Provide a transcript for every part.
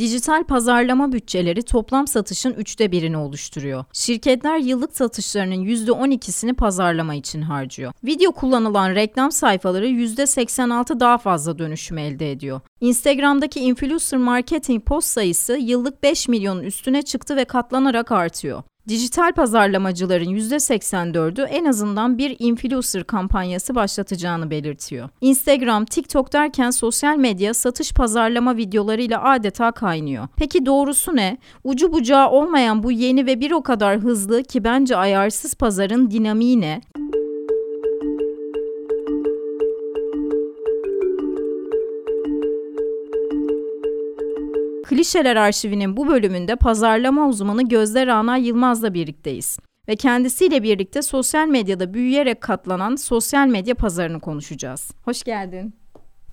Dijital pazarlama bütçeleri toplam satışın üçte birini oluşturuyor. Şirketler yıllık satışlarının %12'sini pazarlama için harcıyor. Video kullanılan reklam sayfaları %86 daha fazla dönüşüm elde ediyor. Instagram'daki influencer marketing post sayısı yıllık 5 milyonun üstüne çıktı ve katlanarak artıyor. Dijital pazarlamacıların %84'ü en azından bir influencer kampanyası başlatacağını belirtiyor. Instagram, TikTok derken sosyal medya satış pazarlama videolarıyla adeta kaynıyor. Peki doğrusu ne? Ucu bucağı olmayan bu yeni ve bir o kadar hızlı ki bence ayarsız pazarın dinamiği ne? Klişeler Arşivi'nin bu bölümünde pazarlama uzmanı Gözde Rana Yılmaz'la birlikteyiz. Ve kendisiyle birlikte sosyal medyada büyüyerek katlanan sosyal medya pazarını konuşacağız. Hoş geldin.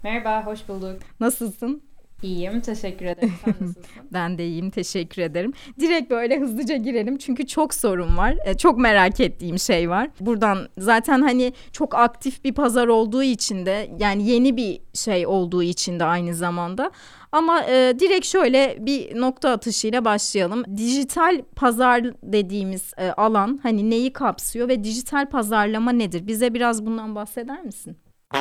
Merhaba, hoş bulduk. Nasılsın? İyiyim, teşekkür ederim. Sen nasılsın? ben de iyiyim, teşekkür ederim. Direkt böyle hızlıca girelim çünkü çok sorun var. E, çok merak ettiğim şey var. Buradan zaten hani çok aktif bir pazar olduğu için de yani yeni bir şey olduğu için de aynı zamanda ama e, direkt şöyle bir nokta atışıyla başlayalım. Dijital pazar dediğimiz e, alan hani neyi kapsıyor ve dijital pazarlama nedir? Bize biraz bundan bahseder misin?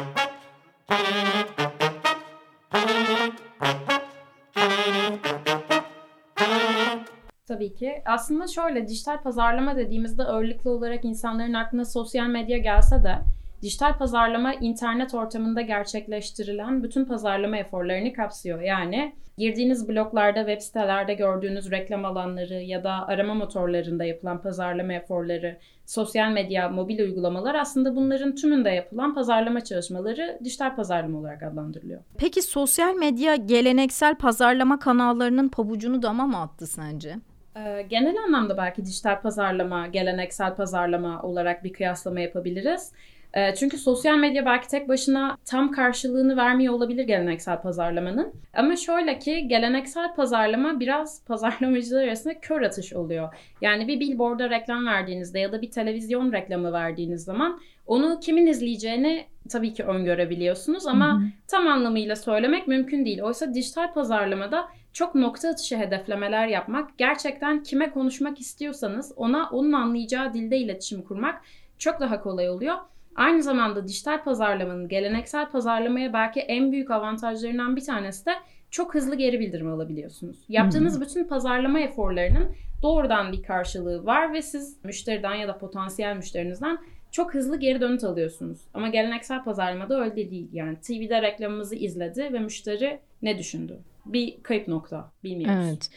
Tabii ki. Aslında şöyle dijital pazarlama dediğimizde ağırlıklı olarak insanların aklına sosyal medya gelse de Dijital pazarlama internet ortamında gerçekleştirilen bütün pazarlama eforlarını kapsıyor. Yani girdiğiniz bloglarda, web sitelerde gördüğünüz reklam alanları ya da arama motorlarında yapılan pazarlama eforları, sosyal medya, mobil uygulamalar aslında bunların tümünde yapılan pazarlama çalışmaları dijital pazarlama olarak adlandırılıyor. Peki sosyal medya geleneksel pazarlama kanallarının pabucunu dama mı attı sence? Ee, genel anlamda belki dijital pazarlama, geleneksel pazarlama olarak bir kıyaslama yapabiliriz. Ee, çünkü sosyal medya belki tek başına tam karşılığını vermiyor olabilir geleneksel pazarlamanın. Ama şöyle ki geleneksel pazarlama biraz pazarlamacılar arasında kör atış oluyor. Yani bir billboard'a reklam verdiğinizde ya da bir televizyon reklamı verdiğiniz zaman onu kimin izleyeceğini tabii ki öngörebiliyorsunuz ama hı hı. tam anlamıyla söylemek mümkün değil. Oysa dijital pazarlamada çok nokta atışı hedeflemeler yapmak, gerçekten kime konuşmak istiyorsanız ona onun anlayacağı dilde iletişim kurmak çok daha kolay oluyor. Aynı zamanda dijital pazarlamanın geleneksel pazarlamaya belki en büyük avantajlarından bir tanesi de çok hızlı geri bildirim alabiliyorsunuz. Yaptığınız hmm. bütün pazarlama eforlarının doğrudan bir karşılığı var ve siz müşteriden ya da potansiyel müşterinizden çok hızlı geri dönüt alıyorsunuz. Ama geleneksel pazarlamada öyle değil. Yani TV'de reklamımızı izledi ve müşteri ne düşündü? Bir kayıp nokta. Bilmiyoruz. Evet.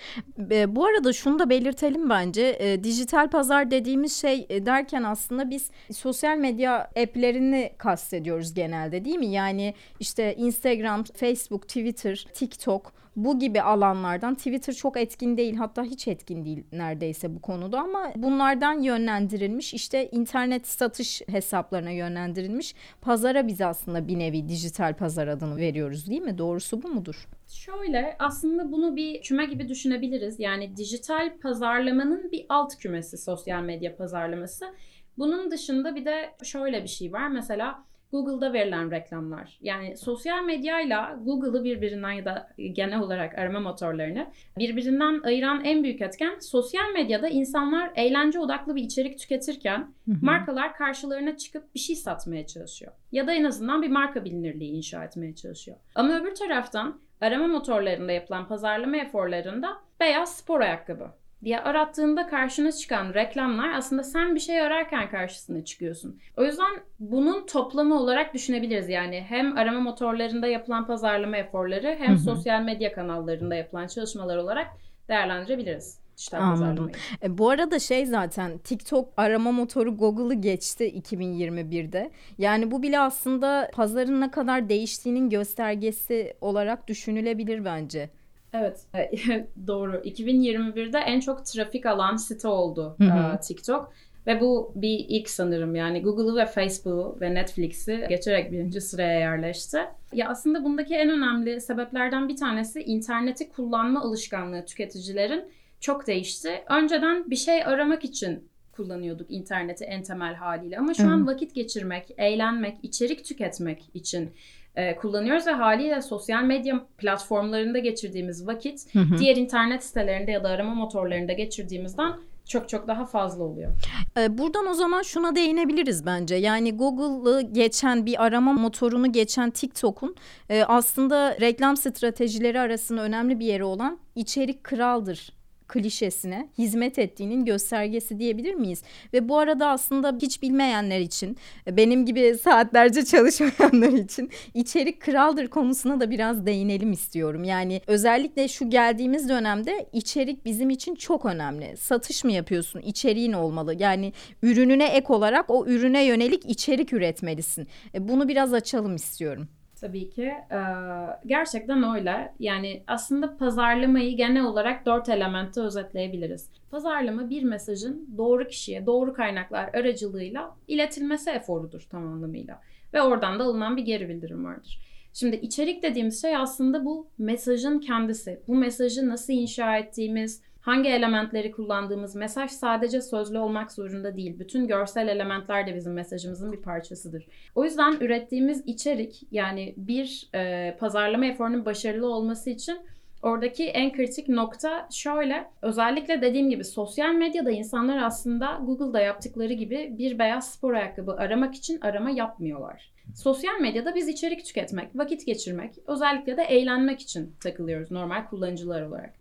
E, bu arada şunu da belirtelim bence. E, dijital pazar dediğimiz şey e, derken aslında biz sosyal medya app'lerini kastediyoruz genelde değil mi? Yani işte Instagram, Facebook, Twitter, TikTok bu gibi alanlardan Twitter çok etkin değil hatta hiç etkin değil neredeyse bu konuda ama bunlardan yönlendirilmiş işte internet satış hesaplarına yönlendirilmiş pazara biz aslında bir nevi dijital pazar adını veriyoruz değil mi? Doğrusu bu mudur? Şöyle aslında bunu bir küme gibi düşünebiliriz. Yani dijital pazarlamanın bir alt kümesi sosyal medya pazarlaması. Bunun dışında bir de şöyle bir şey var. Mesela Google'da verilen reklamlar. Yani sosyal medyayla Google'ı birbirinden ya da genel olarak arama motorlarını birbirinden ayıran en büyük etken sosyal medyada insanlar eğlence odaklı bir içerik tüketirken hı hı. markalar karşılarına çıkıp bir şey satmaya çalışıyor. Ya da en azından bir marka bilinirliği inşa etmeye çalışıyor. Ama öbür taraftan arama motorlarında yapılan pazarlama eforlarında beyaz spor ayakkabı diye arattığında karşına çıkan reklamlar aslında sen bir şey ararken karşısına çıkıyorsun. O yüzden bunun toplamı olarak düşünebiliriz. Yani hem arama motorlarında yapılan pazarlama eforları hem hı hı. sosyal medya kanallarında yapılan çalışmalar olarak değerlendirebiliriz. Anladım. E, bu arada şey zaten TikTok arama motoru Google'ı geçti 2021'de. Yani bu bile aslında pazarın ne kadar değiştiğinin göstergesi olarak düşünülebilir bence. Evet doğru. 2021'de en çok trafik alan site oldu hı hı. E, TikTok. Ve bu bir ilk sanırım yani Google'ı ve Facebook'u ve Netflix'i geçerek birinci sıraya yerleşti. Ya aslında bundaki en önemli sebeplerden bir tanesi interneti kullanma alışkanlığı tüketicilerin çok değişti. Önceden bir şey aramak için kullanıyorduk interneti en temel haliyle ama şu an vakit geçirmek, eğlenmek, içerik tüketmek için e, kullanıyoruz ve haliyle sosyal medya platformlarında geçirdiğimiz vakit Hı hı. diğer internet sitelerinde ya da arama motorlarında geçirdiğimizden çok çok daha fazla oluyor. Ee, Buradan o zaman şuna değinebiliriz bence. Yani Google'ı geçen bir arama motorunu geçen TikTok'un e, aslında reklam stratejileri arasında önemli bir yeri olan içerik kraldır klişesine hizmet ettiğinin göstergesi diyebilir miyiz? Ve bu arada aslında hiç bilmeyenler için, benim gibi saatlerce çalışmayanlar için içerik kraldır konusuna da biraz değinelim istiyorum. Yani özellikle şu geldiğimiz dönemde içerik bizim için çok önemli. Satış mı yapıyorsun? İçeriğin olmalı. Yani ürününe ek olarak o ürüne yönelik içerik üretmelisin. E, Bunu biraz açalım istiyorum. Tabii ki. Ee, gerçekten öyle. Yani aslında pazarlamayı genel olarak dört elementte özetleyebiliriz. Pazarlama bir mesajın doğru kişiye, doğru kaynaklar aracılığıyla iletilmesi eforudur tam anlamıyla. Ve oradan da alınan bir geri bildirim vardır. Şimdi içerik dediğimiz şey aslında bu mesajın kendisi. Bu mesajı nasıl inşa ettiğimiz, hangi elementleri kullandığımız mesaj sadece sözlü olmak zorunda değil. Bütün görsel elementler de bizim mesajımızın bir parçasıdır. O yüzden ürettiğimiz içerik yani bir e, pazarlama eforunun başarılı olması için oradaki en kritik nokta şöyle. Özellikle dediğim gibi sosyal medyada insanlar aslında Google'da yaptıkları gibi bir beyaz spor ayakkabı aramak için arama yapmıyorlar. Sosyal medyada biz içerik tüketmek, vakit geçirmek, özellikle de eğlenmek için takılıyoruz normal kullanıcılar olarak.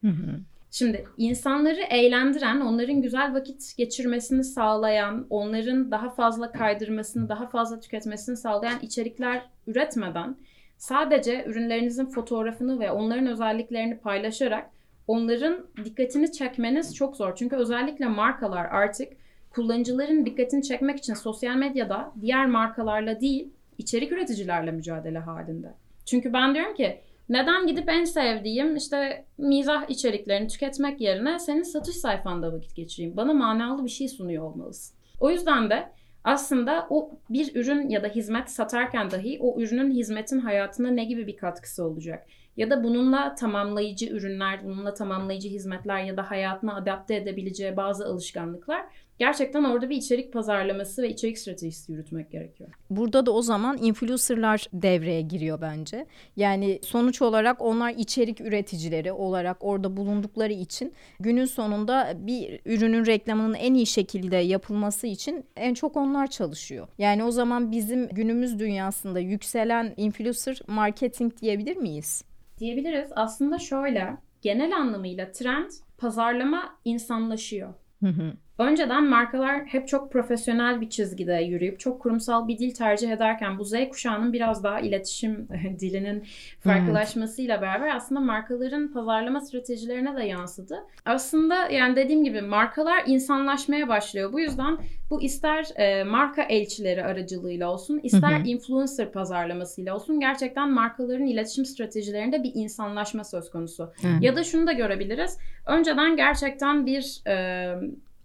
Şimdi insanları eğlendiren, onların güzel vakit geçirmesini sağlayan, onların daha fazla kaydırmasını, daha fazla tüketmesini sağlayan içerikler üretmeden sadece ürünlerinizin fotoğrafını ve onların özelliklerini paylaşarak onların dikkatini çekmeniz çok zor. Çünkü özellikle markalar artık kullanıcıların dikkatini çekmek için sosyal medyada diğer markalarla değil, içerik üreticilerle mücadele halinde. Çünkü ben diyorum ki neden gidip en sevdiğim işte mizah içeriklerini tüketmek yerine senin satış sayfanda vakit geçireyim? Bana manalı bir şey sunuyor olmalısın. O yüzden de aslında o bir ürün ya da hizmet satarken dahi o ürünün hizmetin hayatına ne gibi bir katkısı olacak? Ya da bununla tamamlayıcı ürünler, bununla tamamlayıcı hizmetler ya da hayatına adapte edebileceği bazı alışkanlıklar gerçekten orada bir içerik pazarlaması ve içerik stratejisi yürütmek gerekiyor. Burada da o zaman influencerlar devreye giriyor bence. Yani sonuç olarak onlar içerik üreticileri olarak orada bulundukları için günün sonunda bir ürünün reklamının en iyi şekilde yapılması için en çok onlar çalışıyor. Yani o zaman bizim günümüz dünyasında yükselen influencer marketing diyebilir miyiz? Diyebiliriz. Aslında şöyle, genel anlamıyla trend pazarlama insanlaşıyor. Hı hı. Önceden markalar hep çok profesyonel bir çizgide yürüyüp çok kurumsal bir dil tercih ederken bu Z kuşağının biraz daha iletişim dilinin farklılaşmasıyla beraber aslında markaların pazarlama stratejilerine de yansıdı. Aslında yani dediğim gibi markalar insanlaşmaya başlıyor. Bu yüzden bu ister e, marka elçileri aracılığıyla olsun, ister Hı hı. influencer pazarlamasıyla olsun gerçekten markaların iletişim stratejilerinde bir insanlaşma söz konusu. Evet. Ya da şunu da görebiliriz. Önceden gerçekten bir e,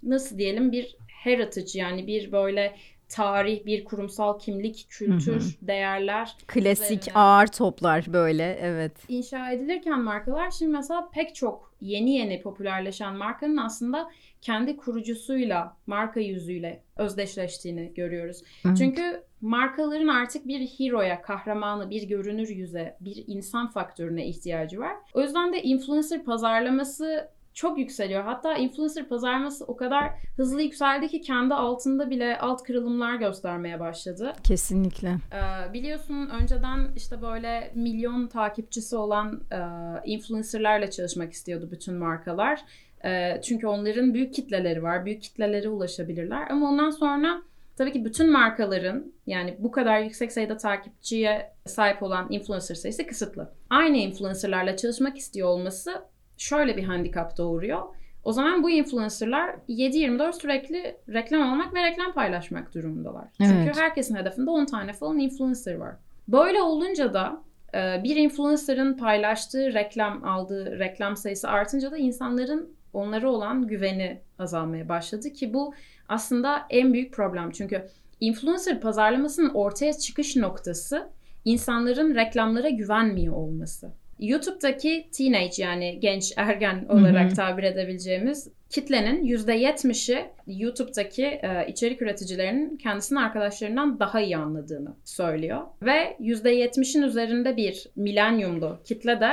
nasıl diyelim bir heritage yani bir böyle tarih, bir kurumsal kimlik, kültür, Hı değerler Klasik üzerine ağır toplar böyle evet. inşa edilirken markalar şimdi mesela pek çok yeni yeni popülerleşen markanın aslında kendi kurucusuyla, marka yüzüyle özdeşleştiğini görüyoruz. Evet. Çünkü markaların artık bir hero'ya, kahramanı, bir görünür yüze, bir insan faktörüne ihtiyacı var. O yüzden de influencer pazarlaması çok yükseliyor. Hatta influencer pazarlaması o kadar hızlı yükseldi ki kendi altında bile alt kırılımlar göstermeye başladı. Kesinlikle. Ee, biliyorsun önceden işte böyle milyon takipçisi olan e, influencerlarla çalışmak istiyordu bütün markalar. E, çünkü onların büyük kitleleri var, büyük kitlelere ulaşabilirler. Ama ondan sonra tabii ki bütün markaların yani bu kadar yüksek sayıda takipçiye sahip olan influencer sayısı kısıtlı. Aynı influencerlarla çalışmak istiyor olması şöyle bir handikap doğuruyor. O zaman bu influencerlar 7-24 sürekli reklam almak ve reklam paylaşmak durumundalar. Çünkü Evet. herkesin hedefinde 10 tane falan influencer var. Böyle olunca da e, bir influencer'ın paylaştığı reklam, aldığı reklam sayısı artınca da insanların onlara olan güveni azalmaya başladı ki bu aslında en büyük problem. Çünkü influencer pazarlamasının ortaya çıkış noktası insanların reklamlara güvenmiyor olması. YouTube'daki teenage yani genç ergen olarak Hı hı. tabir edebileceğimiz kitlenin %70'i YouTube'daki e, içerik üreticilerinin kendisini arkadaşlarından daha iyi anladığını söylüyor. Ve %70'in üzerinde bir milenyumlu kitle de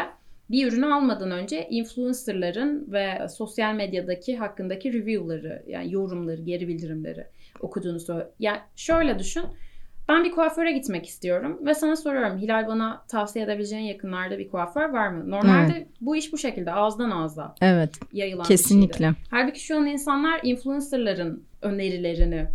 bir ürünü almadan önce influencerların ve sosyal medyadaki hakkındaki review'ları yani yorumları, geri bildirimleri okuduğunu söylüyor. Yani şöyle düşün. Ben bir kuaföre gitmek istiyorum ve sana soruyorum Hilal bana tavsiye edebileceğin yakınlarda bir kuaför var mı? Normalde bu iş bu şekilde ağızdan ağza Evet, yayılan bir şeydi. kesinlikle. Halbuki şu an insanlar influencerların önerilerini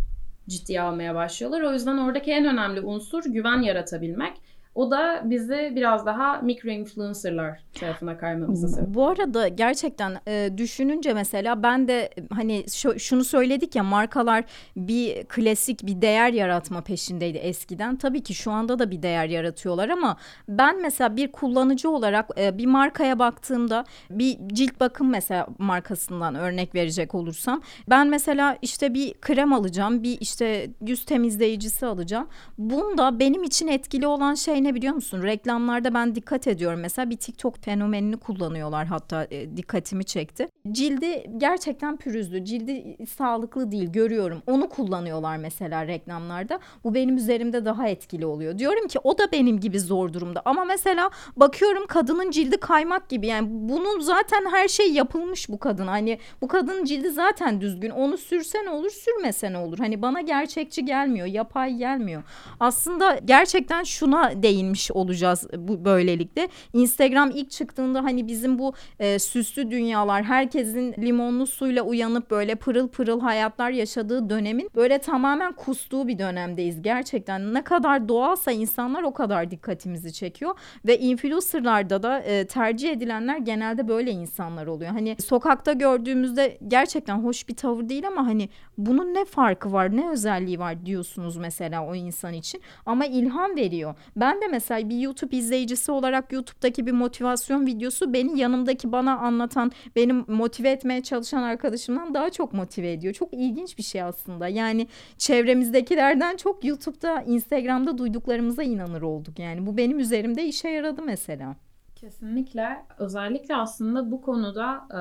ciddiye almaya başlıyorlar. O yüzden oradaki en önemli unsur güven yaratabilmek. O da bizi biraz daha mikro influencerlar tarafına kaymamıza sebep. Bu arada gerçekten e, düşününce mesela ben de hani şu- şunu söyledik ya markalar bir klasik bir değer yaratma peşindeydi eskiden. Tabii ki şu anda da bir değer yaratıyorlar ama ben mesela bir kullanıcı olarak e, bir markaya baktığımda bir cilt bakım mesela markasından örnek verecek olursam ben mesela işte bir krem alacağım, bir işte yüz temizleyicisi alacağım. Bunda benim için etkili olan şey ne biliyor musun? Reklamlarda ben dikkat ediyorum. Mesela bir TikTok fenomenini kullanıyorlar hatta e, dikkatimi çekti. Cildi gerçekten pürüzlü, cildi sağlıklı değil görüyorum. Onu kullanıyorlar mesela reklamlarda. Bu benim üzerimde daha etkili oluyor. Diyorum ki o da benim gibi zor durumda. Ama mesela bakıyorum kadının cildi kaymak gibi. Yani bunun zaten her şey yapılmış bu kadın. Hani bu kadının cildi zaten düzgün. Onu sürse ne olur, sürmese ne olur? Hani bana gerçekçi gelmiyor, yapay gelmiyor. Aslında gerçekten şuna değinmiş olacağız bu böylelikle. Instagram ilk çıktığında hani bizim bu e, süslü dünyalar, herkesin limonlu suyla uyanıp böyle pırıl pırıl hayatlar yaşadığı dönemin böyle tamamen kustuğu bir dönemdeyiz. Gerçekten ne kadar doğalsa insanlar o kadar dikkatimizi çekiyor ve influencerlarda da e, tercih edilenler genelde böyle insanlar oluyor. Hani sokakta gördüğümüzde gerçekten hoş bir tavır değil ama hani bunun ne farkı var, ne özelliği var diyorsunuz mesela o insan için. Ama ilham veriyor. Ben de mesela bir YouTube izleyicisi olarak YouTube'daki bir motivasyon videosu beni yanımdaki bana anlatan, benim motive etmeye çalışan arkadaşımdan daha çok motive ediyor. Çok ilginç bir şey aslında. Yani çevremizdekilerden çok YouTube'da, Instagram'da duyduklarımıza inanır olduk. Yani bu benim üzerimde işe yaradı mesela. Kesinlikle. Özellikle aslında bu konuda e,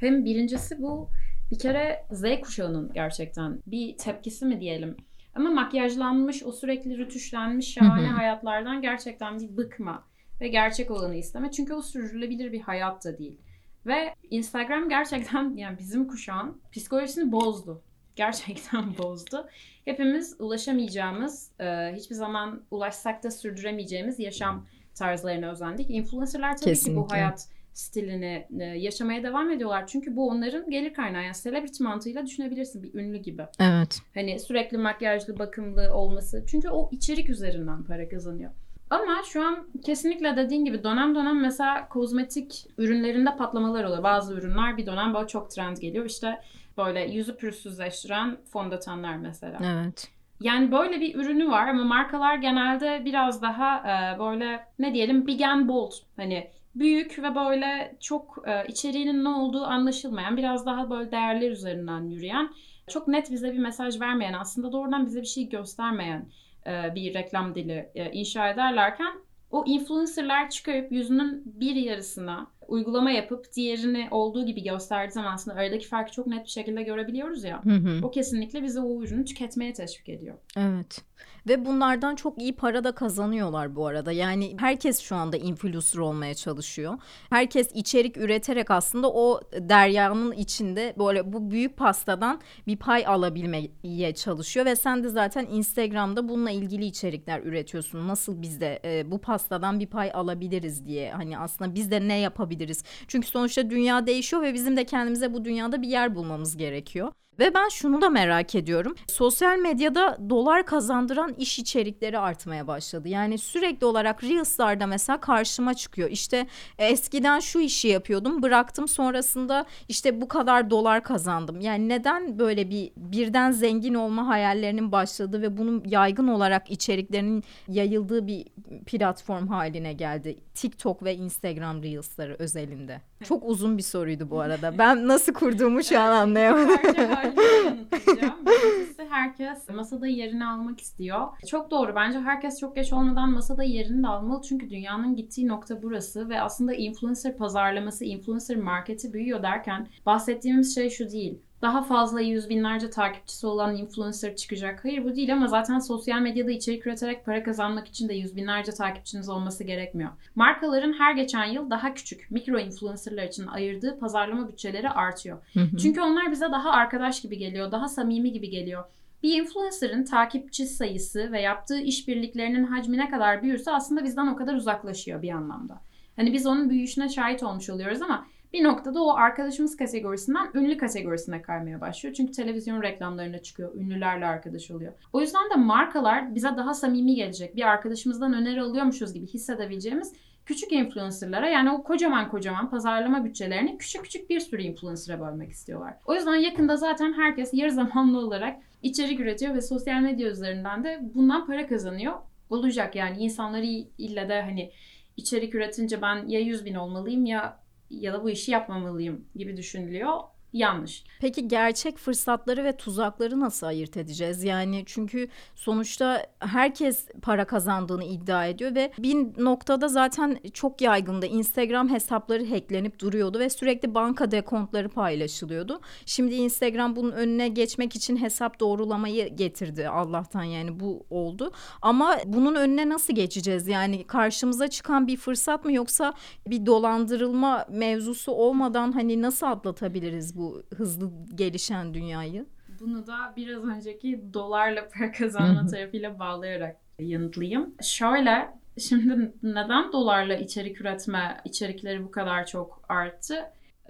hem birincisi bu bir kere Z kuşağının gerçekten bir tepkisi mi diyelim. Ama makyajlanmış, o sürekli rütüşlenmiş şahane hayatlardan gerçekten bir bıkma ve gerçek olanı isteme. Çünkü o sürdürülebilir bir hayat da değil. Ve Instagram gerçekten yani bizim kuşağın psikolojisini bozdu. Gerçekten bozdu. Hepimiz ulaşamayacağımız, e, hiçbir zaman ulaşsak da sürdüremeyeceğimiz yaşam tarzlarına özendik. Influencerlar tabii ki Kesinlikle. bu hayat stilini e, yaşamaya devam ediyorlar. Çünkü bu onların gelir kaynağı. Yani celebrity mantığıyla düşünebilirsin bir ünlü gibi. Evet. Hani sürekli makyajlı, bakımlı olması. Çünkü o içerik üzerinden para kazanıyor. Ama şu an kesinlikle dediğin gibi dönem dönem mesela kozmetik ürünlerinde patlamalar oluyor. Bazı ürünler bir dönem böyle çok trend geliyor. İşte böyle yüzü pürüzsüzleştiren fondötenler mesela. Evet. Yani böyle bir ürünü var ama markalar genelde biraz daha e, böyle ne diyelim big and bold hani büyük ve böyle çok e, içeriğinin ne olduğu anlaşılmayan biraz daha böyle değerler üzerinden yürüyen çok net bize bir mesaj vermeyen aslında doğrudan bize bir şey göstermeyen e, bir reklam dili e, inşa ederlerken o influencerlar çıkıp yüzünün bir yarısına uygulama yapıp diğerini olduğu gibi gösterdiği zaman aslında aradaki farkı çok net bir şekilde görebiliyoruz ya. Hı hı. O kesinlikle bizi o ürünü tüketmeye teşvik ediyor. Evet. Ve bunlardan çok iyi para da kazanıyorlar bu arada. Yani herkes şu anda influencer olmaya çalışıyor. Herkes içerik üreterek aslında o deryanın içinde böyle bu büyük pastadan bir pay alabilmeye çalışıyor ve sen de zaten Instagram'da bununla ilgili içerikler üretiyorsun. Nasıl biz de e, bu pastadan bir pay alabiliriz diye. Hani aslında biz de ne yapabiliriz? Çünkü sonuçta dünya değişiyor ve bizim de kendimize bu dünyada bir yer bulmamız gerekiyor. Ve ben şunu da merak ediyorum. Sosyal medyada dolar kazandıran iş içerikleri artmaya başladı. Yani sürekli olarak Reels'larda mesela karşıma çıkıyor. İşte e, eskiden şu işi yapıyordum, bıraktım. Sonrasında işte bu kadar dolar kazandım. Yani neden böyle bir birden zengin olma hayallerinin başladığı ve bunun yaygın olarak içeriklerinin yayıldığı bir platform haline geldi? TikTok ve Instagram Reels'ları özelinde. Çok uzun bir soruydu bu arada. Ben nasıl kurduğumu şu an anlayamadım. Parça Birincisi herkes masada yerini almak istiyor. Çok doğru. Bence herkes çok geç olmadan masada yerini de almalı. Çünkü dünyanın gittiği nokta burası ve aslında influencer pazarlaması, influencer marketi büyüyor derken bahsettiğimiz şey şu değil daha fazla yüz binlerce takipçisi olan influencer çıkacak. Hayır bu değil ama zaten sosyal medyada içerik üreterek para kazanmak için de yüz binlerce takipçiniz olması gerekmiyor. Markaların her geçen yıl daha küçük mikro influencerlar için ayırdığı pazarlama bütçeleri artıyor. Çünkü onlar bize daha arkadaş gibi geliyor, daha samimi gibi geliyor. Bir influencer'ın takipçi sayısı ve yaptığı işbirliklerinin hacmi ne kadar büyürse aslında bizden o kadar uzaklaşıyor bir anlamda. Hani biz onun büyüyüşüne şahit olmuş oluyoruz ama bir noktada o arkadaşımız kategorisinden ünlü kategorisine kaymaya başlıyor. Çünkü televizyon reklamlarına çıkıyor, ünlülerle arkadaş oluyor. O yüzden de markalar bize daha samimi gelecek, bir arkadaşımızdan öneri alıyormuşuz gibi hissedebileceğimiz küçük influencerlara yani o kocaman kocaman pazarlama bütçelerini küçük küçük bir sürü influencer'a bölmek istiyorlar. O yüzden yakında zaten herkes yarı zamanlı olarak içerik üretiyor ve sosyal medya üzerinden de bundan para kazanıyor. Olacak yani insanları ille de hani içerik üretince ben ya 100 bin olmalıyım ya ya da bu işi yapmamalıyım gibi düşünülüyor yanlış. Peki gerçek fırsatları ve tuzakları nasıl ayırt edeceğiz? Yani çünkü sonuçta herkes para kazandığını iddia ediyor ve bir noktada zaten çok yaygında Instagram hesapları hacklenip duruyordu ve sürekli banka dekontları paylaşılıyordu. Şimdi Instagram bunun önüne geçmek için hesap doğrulamayı getirdi Allah'tan yani bu oldu. Ama bunun önüne nasıl geçeceğiz? Yani karşımıza çıkan bir fırsat mı yoksa bir dolandırılma mevzusu olmadan hani nasıl atlatabiliriz bu hızlı gelişen dünyayı? Bunu da biraz önceki dolarla para kazanma tarafıyla bağlayarak yanıtlayayım. Şöyle şimdi neden dolarla içerik üretme içerikleri bu kadar çok arttı?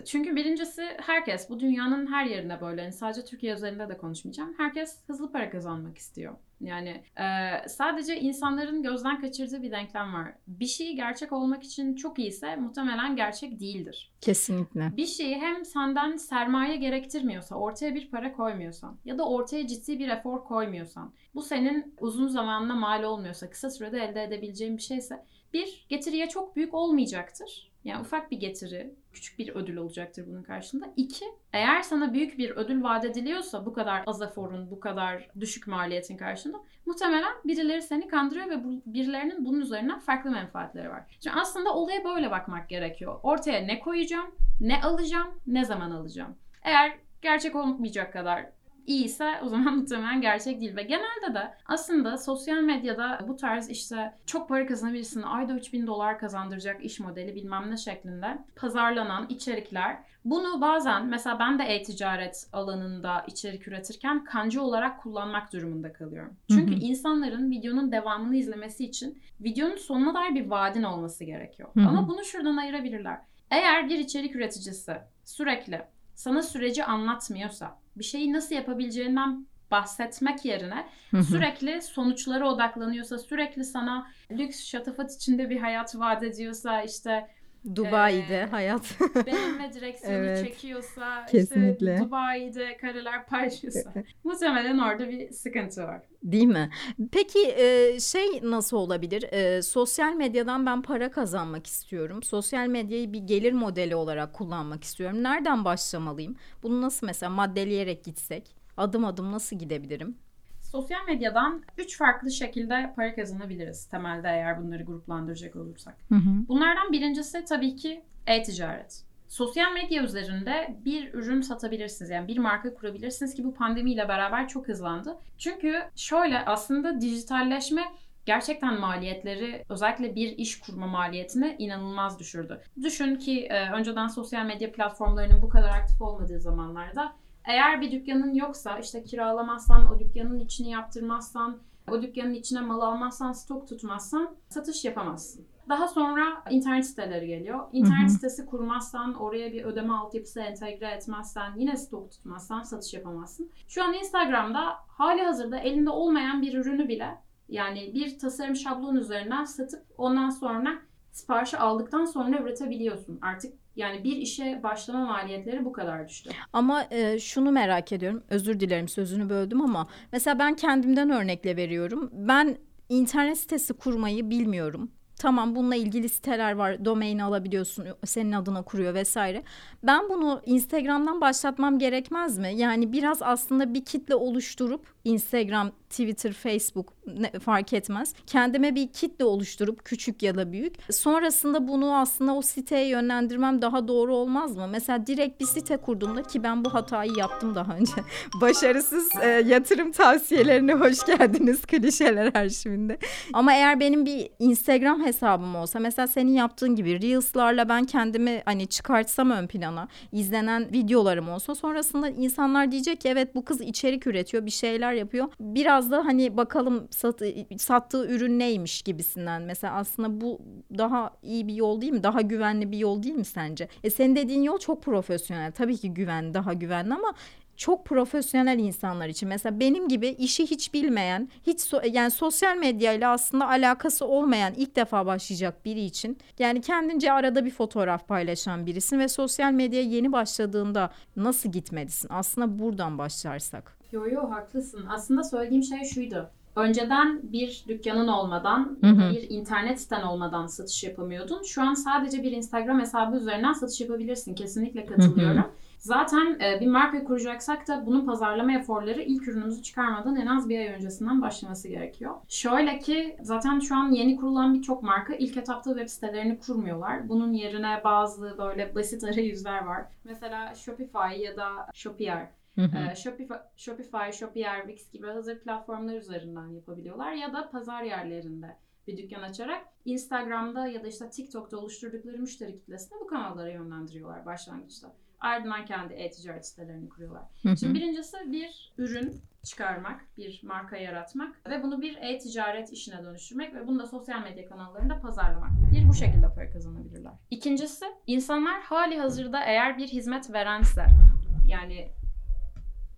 Çünkü birincisi herkes bu dünyanın her yerinde böyle. Yani sadece Türkiye üzerinde de konuşmayacağım. Herkes hızlı para kazanmak istiyor. Yani e, sadece insanların gözden kaçırdığı bir denklem var. Bir şey gerçek olmak için çok iyiyse muhtemelen gerçek değildir. Kesinlikle. Bir şeyi hem senden sermaye gerektirmiyorsa, ortaya bir para koymuyorsan ya da ortaya ciddi bir efor koymuyorsan, bu senin uzun zamanla mal olmuyorsa, kısa sürede elde edebileceğin bir şeyse bir, getiriye çok büyük olmayacaktır. Yani ufak bir getiri, küçük bir ödül olacaktır bunun karşılığında. İki, eğer sana büyük bir ödül vaat ediliyorsa bu kadar az eforun, bu kadar düşük maliyetin karşılığında muhtemelen birileri seni kandırıyor ve bu, birilerinin bunun üzerinden farklı menfaatleri var. Şimdi aslında olaya böyle bakmak gerekiyor. Ortaya ne koyacağım, ne alacağım, ne zaman alacağım. Eğer gerçek olmayacak kadar iyiyse o zaman muhtemelen gerçek değil. Ve genelde de aslında sosyal medyada bu tarz işte çok para kazanabilirsin, ayda 3000 dolar kazandıracak iş modeli bilmem ne şeklinde pazarlanan içerikler bunu bazen mesela ben de e-ticaret alanında içerik üretirken kancı olarak kullanmak durumunda kalıyorum. Çünkü hı hı. insanların videonun devamını izlemesi için videonun sonuna dair bir vaadin olması gerekiyor. Hı hı. Ama bunu şuradan ayırabilirler. Eğer bir içerik üreticisi sürekli sana süreci anlatmıyorsa, bir şeyi nasıl yapabileceğinden bahsetmek yerine sürekli sonuçlara odaklanıyorsa, sürekli sana lüks şatafat içinde bir hayat vaat ediyorsa, işte Dubai'de ee, hayat. benimle direksiyonu evet, çekiyorsa, kesinlikle. işte Dubai'de kareler paylaşıyorsa muhtemelen orada bir sıkıntı var. Değil mi? Peki e, şey nasıl olabilir? E, sosyal medyadan ben para kazanmak istiyorum. Sosyal medyayı bir gelir modeli olarak kullanmak istiyorum. Nereden başlamalıyım? Bunu nasıl mesela maddeleyerek gitsek? Adım adım nasıl gidebilirim? Sosyal medyadan üç farklı şekilde para kazanabiliriz temelde eğer bunları gruplandıracak olursak. Hı hı. Bunlardan birincisi tabii ki e-ticaret. Sosyal medya üzerinde bir ürün satabilirsiniz. Yani bir marka kurabilirsiniz ki bu pandemiyle beraber çok hızlandı. Çünkü şöyle aslında dijitalleşme gerçekten maliyetleri özellikle bir iş kurma maliyetini inanılmaz düşürdü. Düşün ki e, önceden sosyal medya platformlarının bu kadar aktif olmadığı zamanlarda eğer bir dükkanın yoksa işte kiralamazsan, o dükkanın içini yaptırmazsan, o dükkanın içine mal almazsan, stok tutmazsan satış yapamazsın. Daha sonra internet siteleri geliyor. İnternet hı hı. sitesi kurmazsan, oraya bir ödeme altyapısı entegre etmezsen, yine stok tutmazsan satış yapamazsın. Şu an Instagram'da hali hazırda elinde olmayan bir ürünü bile yani bir tasarım şablon üzerinden satıp ondan sonra siparişi aldıktan sonra üretebiliyorsun. Artık yani bir işe başlama maliyetleri bu kadar düştü. Ama e, şunu merak ediyorum. Özür dilerim sözünü böldüm ama mesela ben kendimden örnekle veriyorum. Ben internet sitesi kurmayı bilmiyorum. Tamam bununla ilgili siteler var. Domain alabiliyorsun. Senin adına kuruyor vesaire. Ben bunu Instagram'dan başlatmam gerekmez mi? Yani biraz aslında bir kitle oluşturup Instagram, Twitter, Facebook ne, fark etmez. Kendime bir kitle oluşturup küçük ya da büyük. Sonrasında bunu aslında o siteye yönlendirmem daha doğru olmaz mı? Mesela direkt bir site kurduğumda ki ben bu hatayı yaptım daha önce. Başarısız e, yatırım tavsiyelerine hoş geldiniz klişeler arşivinde. Ama eğer benim bir Instagram hesabım olsa mesela senin yaptığın gibi Reels'larla ben kendimi hani çıkartsam ön plana izlenen videolarım olsa sonrasında insanlar diyecek ki evet bu kız içerik üretiyor bir şeyler yapıyor. Biraz da hani bakalım sat, sattığı ürün neymiş gibisinden. Mesela aslında bu daha iyi bir yol değil mi? Daha güvenli bir yol değil mi sence? E senin dediğin yol çok profesyonel. Tabii ki güven, daha güvenli ama çok profesyonel insanlar için mesela benim gibi işi hiç bilmeyen, hiç so yani sosyal medya ile aslında alakası olmayan ilk defa başlayacak biri için yani kendince arada bir fotoğraf paylaşan birisin ve sosyal medyaya yeni başladığında nasıl gitmelisin? Aslında buradan başlarsak. Yo yo haklısın. Aslında söylediğim şey şuydu. Önceden bir dükkanın olmadan, hı hı. bir internet siten olmadan satış yapamıyordun. Şu an sadece bir Instagram hesabı üzerinden satış yapabilirsin. Kesinlikle katılıyorum. Hı hı. Zaten e, bir marka kuracaksak da bunun pazarlama eforları ilk ürünümüzü çıkarmadan en az bir ay öncesinden başlaması gerekiyor. Şöyle ki zaten şu an yeni kurulan birçok marka ilk etapta web sitelerini kurmuyorlar. Bunun yerine bazı böyle basit arayüzler var. Mesela Shopify ya da Shopier Hı Shopify, Shopify, Shopier, Wix gibi hazır platformlar üzerinden yapabiliyorlar ya da pazar yerlerinde bir dükkan açarak Instagram'da ya da işte TikTok'ta oluşturdukları müşteri kitlesini bu kanallara yönlendiriyorlar başlangıçta. Ardından kendi e-ticaret sitelerini kuruyorlar. Hı hı. Şimdi birincisi bir ürün çıkarmak, bir marka yaratmak ve bunu bir e-ticaret işine dönüştürmek ve bunu da sosyal medya kanallarında pazarlamak. Bir bu şekilde para kazanabilirler. İkincisi insanlar hali hazırda eğer bir hizmet verense yani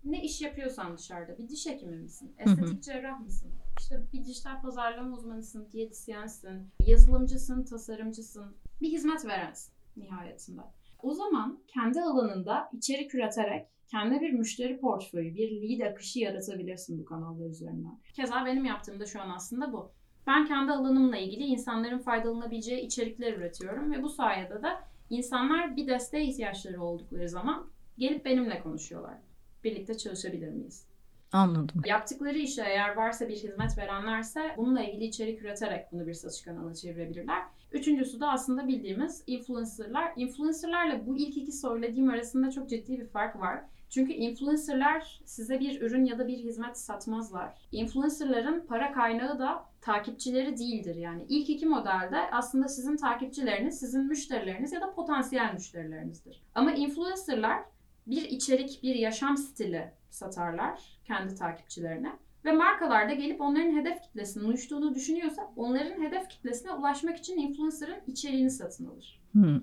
ne iş yapıyorsan dışarıda bir diş hekimi misin? Estetik cerrah mısın? İşte bir dijital pazarlama uzmanısın, diyetisyensin, yazılımcısın, tasarımcısın. Bir hizmet verensin nihayetinde. O zaman kendi alanında içerik üreterek kendi bir müşteri portföyü, bir lead akışı yaratabilirsin bu kanallar üzerinden. Keza benim yaptığım da şu an aslında bu. Ben kendi alanımla ilgili insanların faydalanabileceği içerikler üretiyorum ve bu sayede de insanlar bir desteğe ihtiyaçları oldukları zaman gelip benimle konuşuyorlar. Birlikte çalışabilir miyiz? Anladım. Yaptıkları işe eğer varsa bir hizmet verenlerse bununla ilgili içerik üreterek bunu bir satış kanalına çevirebilirler. Üçüncüsü de aslında bildiğimiz influencerlar. Influencerlarla bu ilk iki söylediğim arasında çok ciddi bir fark var. Çünkü influencerlar size bir ürün ya da bir hizmet satmazlar. Influencerların para kaynağı da takipçileri değildir. Yani ilk iki modelde aslında sizin takipçileriniz, sizin müşterileriniz ya da potansiyel müşterilerinizdir. Ama influencerlar bir içerik, bir yaşam stili satarlar kendi takipçilerine. Ve markalar da gelip onların hedef kitlesinin uyuştuğunu düşünüyorsa onların hedef kitlesine ulaşmak için influencer'ın içeriğini satın alır. Hmm.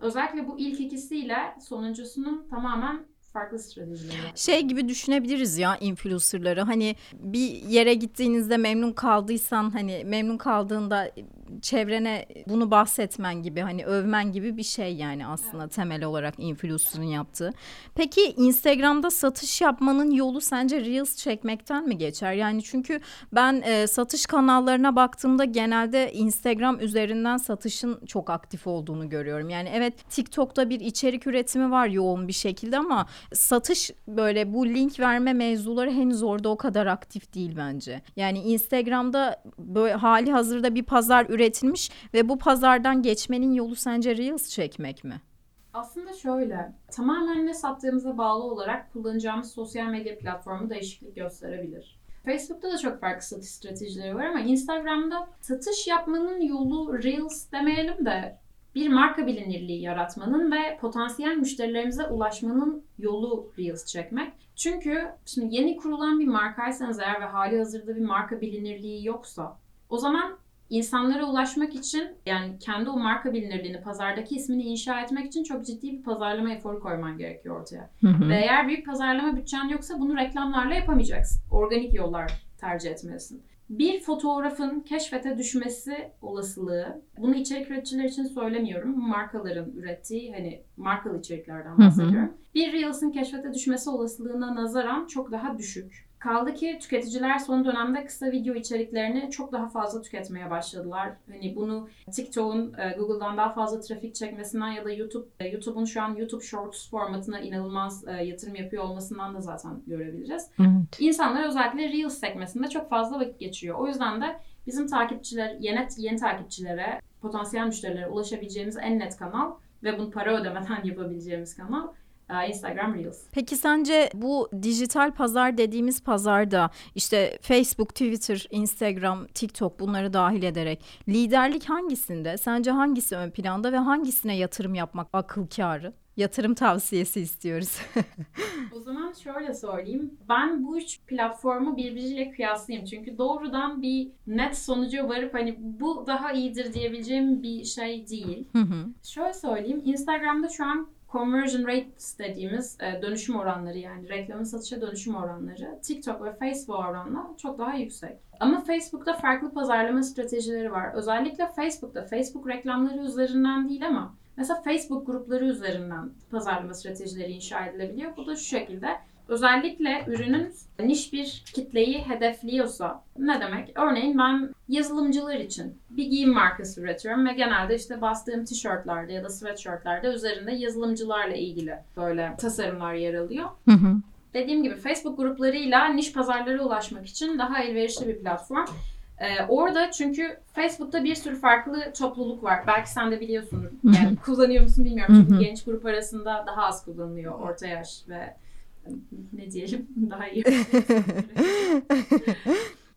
Özellikle bu ilk ikisiyle sonuncusunun tamamen farklı stratejileri. Şey gibi düşünebiliriz ya influencerları. Hani bir yere gittiğinizde memnun kaldıysan hani memnun kaldığında çevrene bunu bahsetmen gibi hani övmen gibi bir şey yani aslında evet. temel olarak influencer'ın yaptığı. Peki Instagram'da satış yapmanın yolu sence Reels çekmekten mi geçer? Yani çünkü ben e, satış kanallarına baktığımda genelde Instagram üzerinden satışın çok aktif olduğunu görüyorum. Yani evet TikTok'ta bir içerik üretimi var yoğun bir şekilde ama satış böyle bu link verme mevzuları henüz orada o kadar aktif değil bence. Yani Instagram'da böyle hali hazırda bir pazar üretilmiş ve bu pazardan geçmenin yolu sence Reels çekmek mi? Aslında şöyle, tamamen ne sattığımıza bağlı olarak kullanacağımız sosyal medya platformu değişiklik gösterebilir. Facebook'ta da çok farklı satış stratejileri var ama Instagram'da satış yapmanın yolu Reels demeyelim de bir marka bilinirliği yaratmanın ve potansiyel müşterilerimize ulaşmanın yolu Reels çekmek. Çünkü şimdi yeni kurulan bir markaysanız eğer ve hali hazırda bir marka bilinirliği yoksa o zaman insanlara ulaşmak için yani kendi o marka bilinirliğini, pazardaki ismini inşa etmek için çok ciddi bir pazarlama eforu koyman gerekiyor ortaya. Hı hı. Ve eğer büyük pazarlama bütçen yoksa bunu reklamlarla yapamayacaksın. Organik yollar tercih etmelisin. Bir fotoğrafın keşfete düşmesi olasılığı, bunu içerik üreticiler için söylemiyorum. Markaların ürettiği hani markalı içeriklerden bahsediyorum. Hı hı. Bir Reels'ın keşfete düşmesi olasılığına nazaran çok daha düşük. Kaldı ki tüketiciler son dönemde kısa video içeriklerini çok daha fazla tüketmeye başladılar. Hani bunu TikTok'un e, Google'dan daha fazla trafik çekmesinden ya da YouTube e, YouTube'un şu an YouTube Shorts formatına inanılmaz e, yatırım yapıyor olmasından da zaten görebiliriz. Evet. İnsanlar özellikle Reels sekmesinde çok fazla vakit geçiriyor. O yüzden de bizim takipçiler, yeni, yeni takipçilere, potansiyel müşterilere ulaşabileceğimiz en net kanal ve bunu para ödemeden yapabileceğimiz kanal Instagram Reels. Peki sence bu dijital pazar dediğimiz pazarda işte Facebook, Twitter, Instagram, TikTok bunları dahil ederek liderlik hangisinde? Sence hangisi ön planda ve hangisine yatırım yapmak akıl kârı? Yatırım tavsiyesi istiyoruz. o zaman şöyle söyleyeyim. Ben bu üç platformu birbiriyle kıyaslayayım. Çünkü doğrudan bir net sonuca varıp hani bu daha iyidir diyebileceğim bir şey değil. Şöyle söyleyeyim. Instagram'da şu an conversion rates dediğimiz e, dönüşüm oranları yani reklamın satışa dönüşüm oranları TikTok ve Facebook oranla çok daha yüksek. Ama Facebook'ta farklı pazarlama stratejileri var. Özellikle Facebook'ta Facebook reklamları üzerinden değil ama mesela Facebook grupları üzerinden pazarlama stratejileri inşa edilebiliyor. Bu da şu şekilde. Özellikle ürünün niş bir kitleyi hedefliyorsa ne demek? Örneğin ben yazılımcılar için bir giyim markası üretiyorum ve genelde işte bastığım tişörtlerde ya da sweatshirtlerde üzerinde yazılımcılarla ilgili böyle tasarımlar yer alıyor. Dediğim gibi Facebook gruplarıyla niş pazarlara ulaşmak için daha elverişli bir platform. Ee, orada çünkü Facebook'ta bir sürü farklı topluluk var. Belki sen de biliyorsundur. Yani kullanıyor musun bilmiyorum. Çünkü genç grup arasında daha az kullanılıyor. Orta yaş ve ne diyelim daha iyi.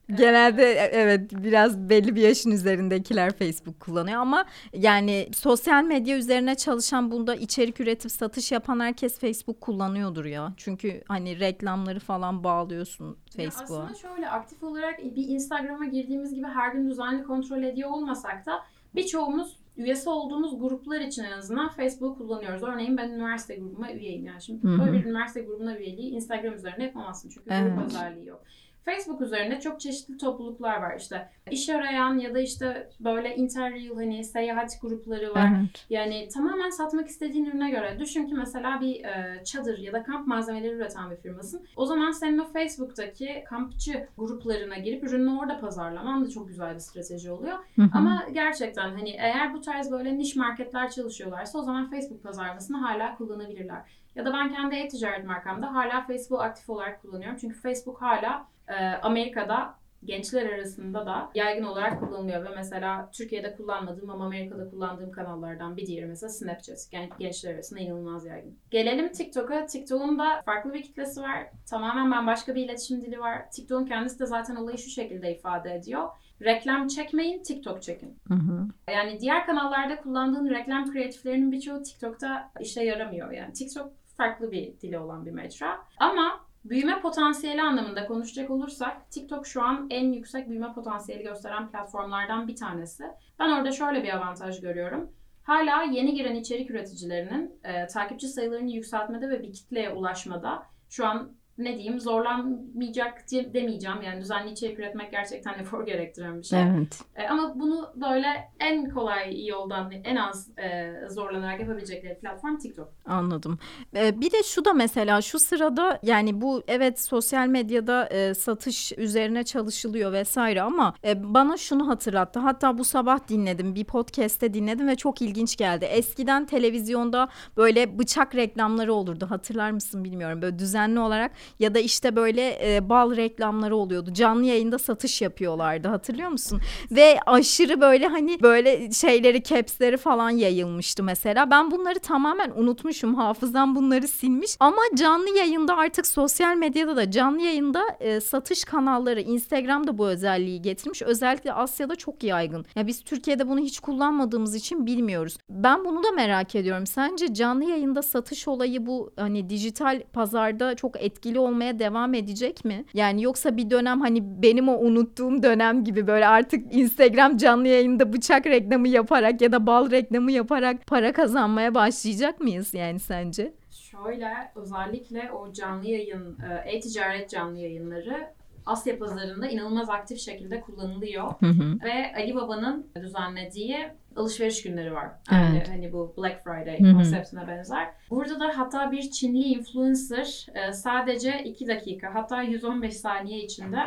Genelde e, evet biraz belli bir yaşın üzerindekiler Facebook kullanıyor ama yani sosyal medya üzerine çalışan bunda içerik üretip satış yapan herkes Facebook kullanıyordur ya. Çünkü hani reklamları falan bağlıyorsun Facebook'a. Aslında şöyle aktif olarak bir Instagram'a girdiğimiz gibi her gün düzenli kontrol ediyor olmasak da birçoğumuz üyesi olduğumuz gruplar için en azından Facebook kullanıyoruz. Örneğin ben üniversite grubuma üyeyim. Yani şimdi Hı-hı. böyle bir üniversite grubuna üyeliği Instagram üzerinde yapamazsın. Çünkü evet. grup özelliği yok. Facebook üzerinde çok çeşitli topluluklar var işte. iş arayan ya da işte böyle interrail hani seyahat grupları var. Evet. Yani tamamen satmak istediğin ürüne göre. Düşün ki mesela bir e, çadır ya da kamp malzemeleri üreten bir firmasın. O zaman senin o Facebook'taki kampçı gruplarına girip ürünü orada pazarlaman da çok güzel bir strateji oluyor. Hı hı. Ama gerçekten hani eğer bu tarz böyle niş marketler çalışıyorlarsa o zaman Facebook pazarlamasını hala kullanabilirler. Ya da ben kendi e-ticaret markamda hala Facebook aktif olarak kullanıyorum. Çünkü Facebook hala e, Amerika'da gençler arasında da yaygın olarak kullanılıyor ve mesela Türkiye'de kullanmadığım ama Amerika'da kullandığım kanallardan bir diğeri mesela Snapchat. Yani gençler arasında inanılmaz yaygın. Gelelim TikTok'a. TikTok'un da farklı bir kitlesi var. Tamamen ben başka bir iletişim dili var. TikTok'un kendisi de zaten olayı şu şekilde ifade ediyor. Reklam çekmeyin, TikTok çekin. Hı hı. Yani diğer kanallarda kullandığın reklam kreatiflerinin birçoğu TikTok'ta işe yaramıyor. Yani TikTok farklı bir dili olan bir mecra. Ama Büyüme potansiyeli anlamında konuşacak olursak TikTok şu an en yüksek büyüme potansiyeli gösteren platformlardan bir tanesi. Ben orada şöyle bir avantaj görüyorum. Hala yeni giren içerik üreticilerinin e, takipçi sayılarını yükseltmede ve bir kitleye ulaşmada şu an ne diyeyim zorlanmayacak demeyeceğim. Yani düzenli içerik üretmek gerçekten efor gerektiren bir şey. Evet. E, ama bunu böyle en kolay yoldan en az e, zorlanarak yapabilecekleri platform TikTok. Anladım. E, bir de şu da mesela şu sırada yani bu evet sosyal medyada e, satış üzerine çalışılıyor vesaire ama e, bana şunu hatırlattı. Hatta bu sabah dinledim bir podcast'te dinledim ve çok ilginç geldi. Eskiden televizyonda böyle bıçak reklamları olurdu. Hatırlar mısın bilmiyorum. Böyle düzenli olarak ya da işte böyle e, bal reklamları oluyordu. Canlı yayında satış yapıyorlardı hatırlıyor musun? Ve aşırı böyle hani böyle şeyleri capsleri falan yayılmıştı mesela. Ben bunları tamamen unutmuşum. Hafızam bunları silmiş. Ama canlı yayında artık sosyal medyada da canlı yayında e, satış kanalları Instagram'da bu özelliği getirmiş. Özellikle Asya'da çok yaygın. Ya biz Türkiye'de bunu hiç kullanmadığımız için bilmiyoruz. Ben bunu da merak ediyorum. Sence canlı yayında satış olayı bu hani dijital pazarda çok etkili etkili olmaya devam edecek mi? Yani yoksa bir dönem hani benim o unuttuğum dönem gibi böyle artık Instagram canlı yayında bıçak reklamı yaparak ya da bal reklamı yaparak para kazanmaya başlayacak mıyız yani sence? Şöyle özellikle o canlı yayın, e, e-ticaret canlı yayınları Asya pazarında inanılmaz aktif şekilde kullanılıyor. Hı hı. Ve Ali Baba'nın düzenlediği alışveriş günleri var. Evet. Yani hani bu Black Friday konseptine benzer. Burada da hatta bir Çinli influencer e, sadece 2 dakika hatta 115 saniye içinde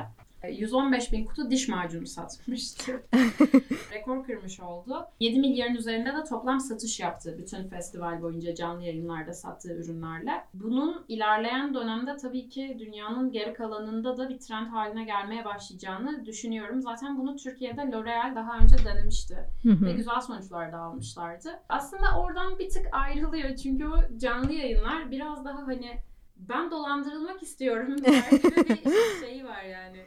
115 bin kutu diş macunu satmıştı. Rekor kırmış oldu. 7 milyarın üzerinde de toplam satış yaptı bütün festival boyunca canlı yayınlarda sattığı ürünlerle. Bunun ilerleyen dönemde tabii ki dünyanın geri kalanında da bir trend haline gelmeye başlayacağını düşünüyorum. Zaten bunu Türkiye'de L'Oreal daha önce denemişti ve güzel sonuçlar da almışlardı. Aslında oradan bir tık ayrılıyor çünkü o canlı yayınlar biraz daha hani ben dolandırılmak istiyorum gibi bir şey var yani.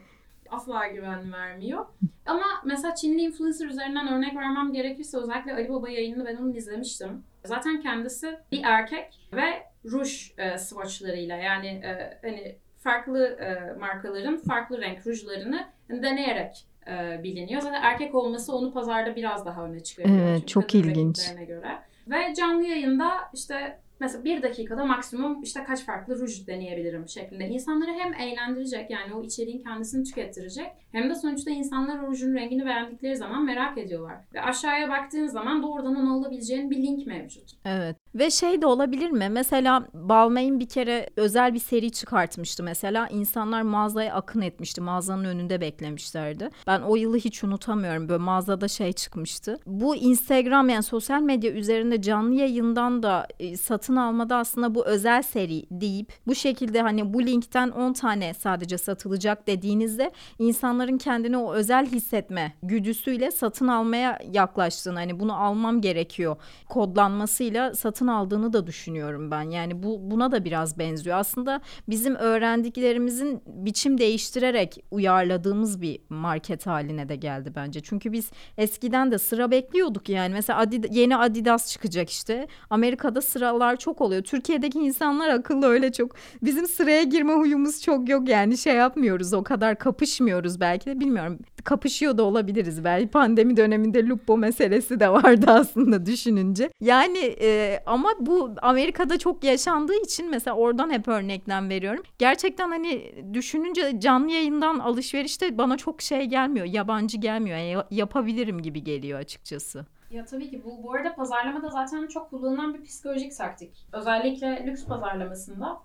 Asla güven vermiyor. Ama mesela Çinli influencer üzerinden örnek vermem gerekirse özellikle Ali Baba yayınını ben onu izlemiştim. Zaten kendisi bir erkek ve ruj e, swatchlarıyla yani e, hani farklı e, markaların farklı renk rujlarını deneyerek e, biliniyor. Zaten erkek olması onu pazarda biraz daha öne çıkarıyor. Evet, çok ilginç. Göre. Ve canlı yayında işte mesela bir dakikada maksimum işte kaç farklı ruj deneyebilirim şeklinde. İnsanları hem eğlendirecek yani o içeriğin kendisini tükettirecek hem de sonuçta insanlar rujun rengini beğendikleri zaman merak ediyorlar. Ve aşağıya baktığın zaman doğrudan onu alabileceğin bir link mevcut. Evet. Ve şey de olabilir mi? Mesela Balmain bir kere özel bir seri çıkartmıştı mesela. İnsanlar mağazaya akın etmişti. Mağazanın önünde beklemişlerdi. Ben o yılı hiç unutamıyorum. Böyle mağazada şey çıkmıştı. Bu Instagram yani sosyal medya üzerinde canlı yayından da e, satın almada aslında bu özel seri deyip bu şekilde hani bu linkten 10 tane sadece satılacak dediğinizde insanların kendini o özel hissetme güdüsüyle satın almaya yaklaştığını hani bunu almam gerekiyor kodlanmasıyla satın aldığını da düşünüyorum ben. Yani bu buna da biraz benziyor. Aslında bizim öğrendiklerimizin biçim değiştirerek uyarladığımız bir market haline de geldi bence. Çünkü biz eskiden de sıra bekliyorduk yani. Mesela Adid- yeni Adidas çıkacak işte. Amerika'da sıralar çok oluyor. Türkiye'deki insanlar akıllı öyle çok. Bizim sıraya girme huyumuz çok yok yani şey yapmıyoruz o kadar kapışmıyoruz belki de bilmiyorum. Kapışıyor da olabiliriz belki pandemi döneminde lupo meselesi de vardı aslında düşününce. Yani e, ama bu Amerika'da çok yaşandığı için mesela oradan hep örneklem veriyorum. Gerçekten hani düşününce canlı yayından alışverişte bana çok şey gelmiyor. Yabancı gelmiyor. Yani ya- yapabilirim gibi geliyor açıkçası. Ya tabii ki bu bu arada pazarlamada zaten çok kullanılan bir psikolojik taktik. Özellikle lüks pazarlamasında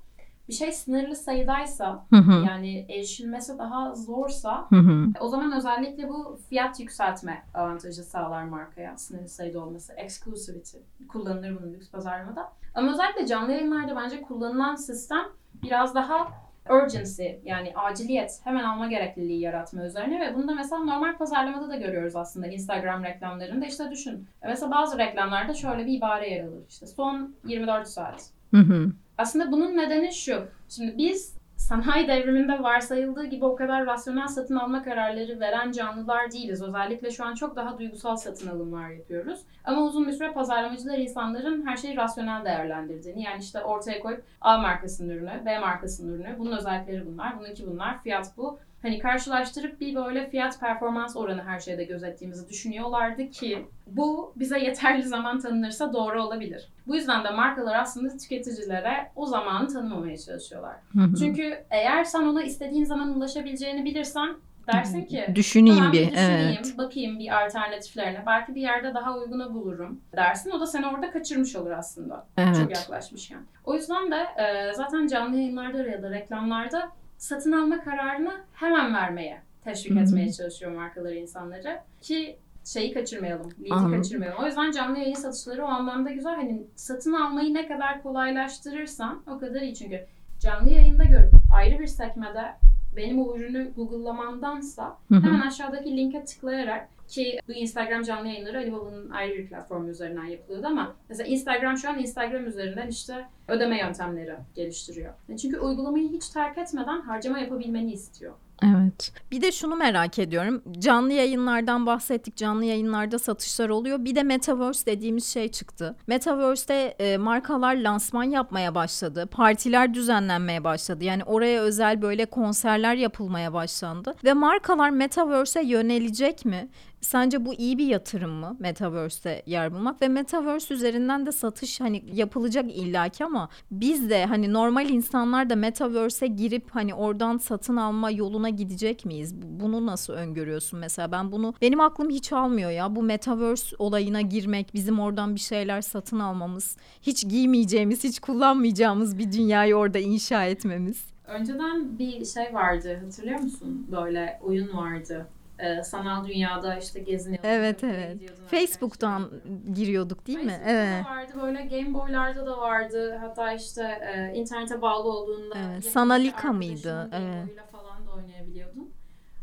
bir şey sınırlı sayıdaysa Hı hı. yani erişilmesi daha zorsa Hı hı. o zaman özellikle bu fiyat yükseltme avantajı sağlar markaya sınırlı sayıda olması. Exclusivity kullanılır bunun lüks pazarlamada. Ama özellikle canlı yayınlarda bence kullanılan sistem biraz daha urgency yani aciliyet hemen alma gerekliliği yaratma üzerine ve bunu da mesela normal pazarlamada da görüyoruz aslında Instagram reklamlarında işte düşün. Mesela bazı reklamlarda şöyle bir ibare yer alır işte son 24 saat. Hı hı. Aslında bunun nedeni şu. Şimdi biz sanayi devriminde varsayıldığı gibi o kadar rasyonel satın alma kararları veren canlılar değiliz. Özellikle şu an çok daha duygusal satın alımlar yapıyoruz. Ama uzun bir süre pazarlamacılar insanların her şeyi rasyonel değerlendirdiğini yani işte ortaya koyup A markasının ürünü, B markasının ürünü, bunun özellikleri bunlar, bununki bunlar, fiyat bu. Hani karşılaştırıp bir böyle fiyat performans oranı her şeyde gözettiğimizi düşünüyorlardı ki bu bize yeterli zaman tanınırsa doğru olabilir. Bu yüzden de markalar aslında tüketicilere o zamanı tanımamaya çalışıyorlar. Hı hı. Çünkü eğer sen ona istediğin zaman ulaşabileceğini bilirsen dersin ki Düşüneyim tamam bir. bir düşüneyim, Evet. bakayım bir alternatiflerine. Belki bir yerde daha uygunu bulurum dersin. O da seni orada kaçırmış olur aslında. Çok Evet. yaklaşmışken. O yüzden de e, zaten canlı yayınlarda ya da reklamlarda satın alma kararını hemen vermeye teşvik etmeye çalışıyor markaları insanları ki şeyi kaçırmayalım, lead'i kaçırmayalım. O yüzden canlı yayın satışları o anlamda güzel. Hani satın almayı ne kadar kolaylaştırırsan o kadar iyi. Çünkü canlı yayında görüp ayrı bir sekmede benim o ürünü Google'lamandansa hemen aşağıdaki linke tıklayarak ki bu Instagram canlı yayınları Ali Baba'nın ayrı bir platformu üzerinden yapılıyordu ama mesela Instagram şu an Instagram üzerinden işte ödeme yöntemleri geliştiriyor. Çünkü uygulamayı hiç terk etmeden harcama yapabilmeni istiyor. Evet. Bir de şunu merak ediyorum. Canlı yayınlardan bahsettik. Canlı yayınlarda satışlar oluyor. Bir de Metaverse dediğimiz şey çıktı. Metaverse'te e, markalar lansman yapmaya başladı. Partiler düzenlenmeye başladı. Yani oraya özel böyle konserler yapılmaya başlandı. Ve markalar Metaverse'e yönelecek mi? Sence bu iyi bir yatırım mı Metaverse'te yer bulmak ve Metaverse üzerinden de satış hani yapılacak illaki ama biz de hani normal insanlar da Metaverse'e girip hani oradan satın alma yoluna gidecek miyiz? Bunu nasıl öngörüyorsun mesela? Ben bunu benim aklım hiç almıyor ya. Bu Metaverse olayına girmek, bizim oradan bir şeyler satın almamız, hiç giymeyeceğimiz, hiç kullanmayacağımız bir dünyayı orada inşa etmemiz. Önceden bir şey vardı hatırlıyor musun? Böyle oyun vardı. Ee, sanal dünyada işte geziniyorduk. Evet evet. Facebook'tan giriyorduk değil Facebook'ta mi? Evet. da vardı böyle Game Boy'larda da vardı. Hatta işte e, internete bağlı olduğunda Evet, Sanalika mıydı? Evet. Falan da oynayabiliyordun.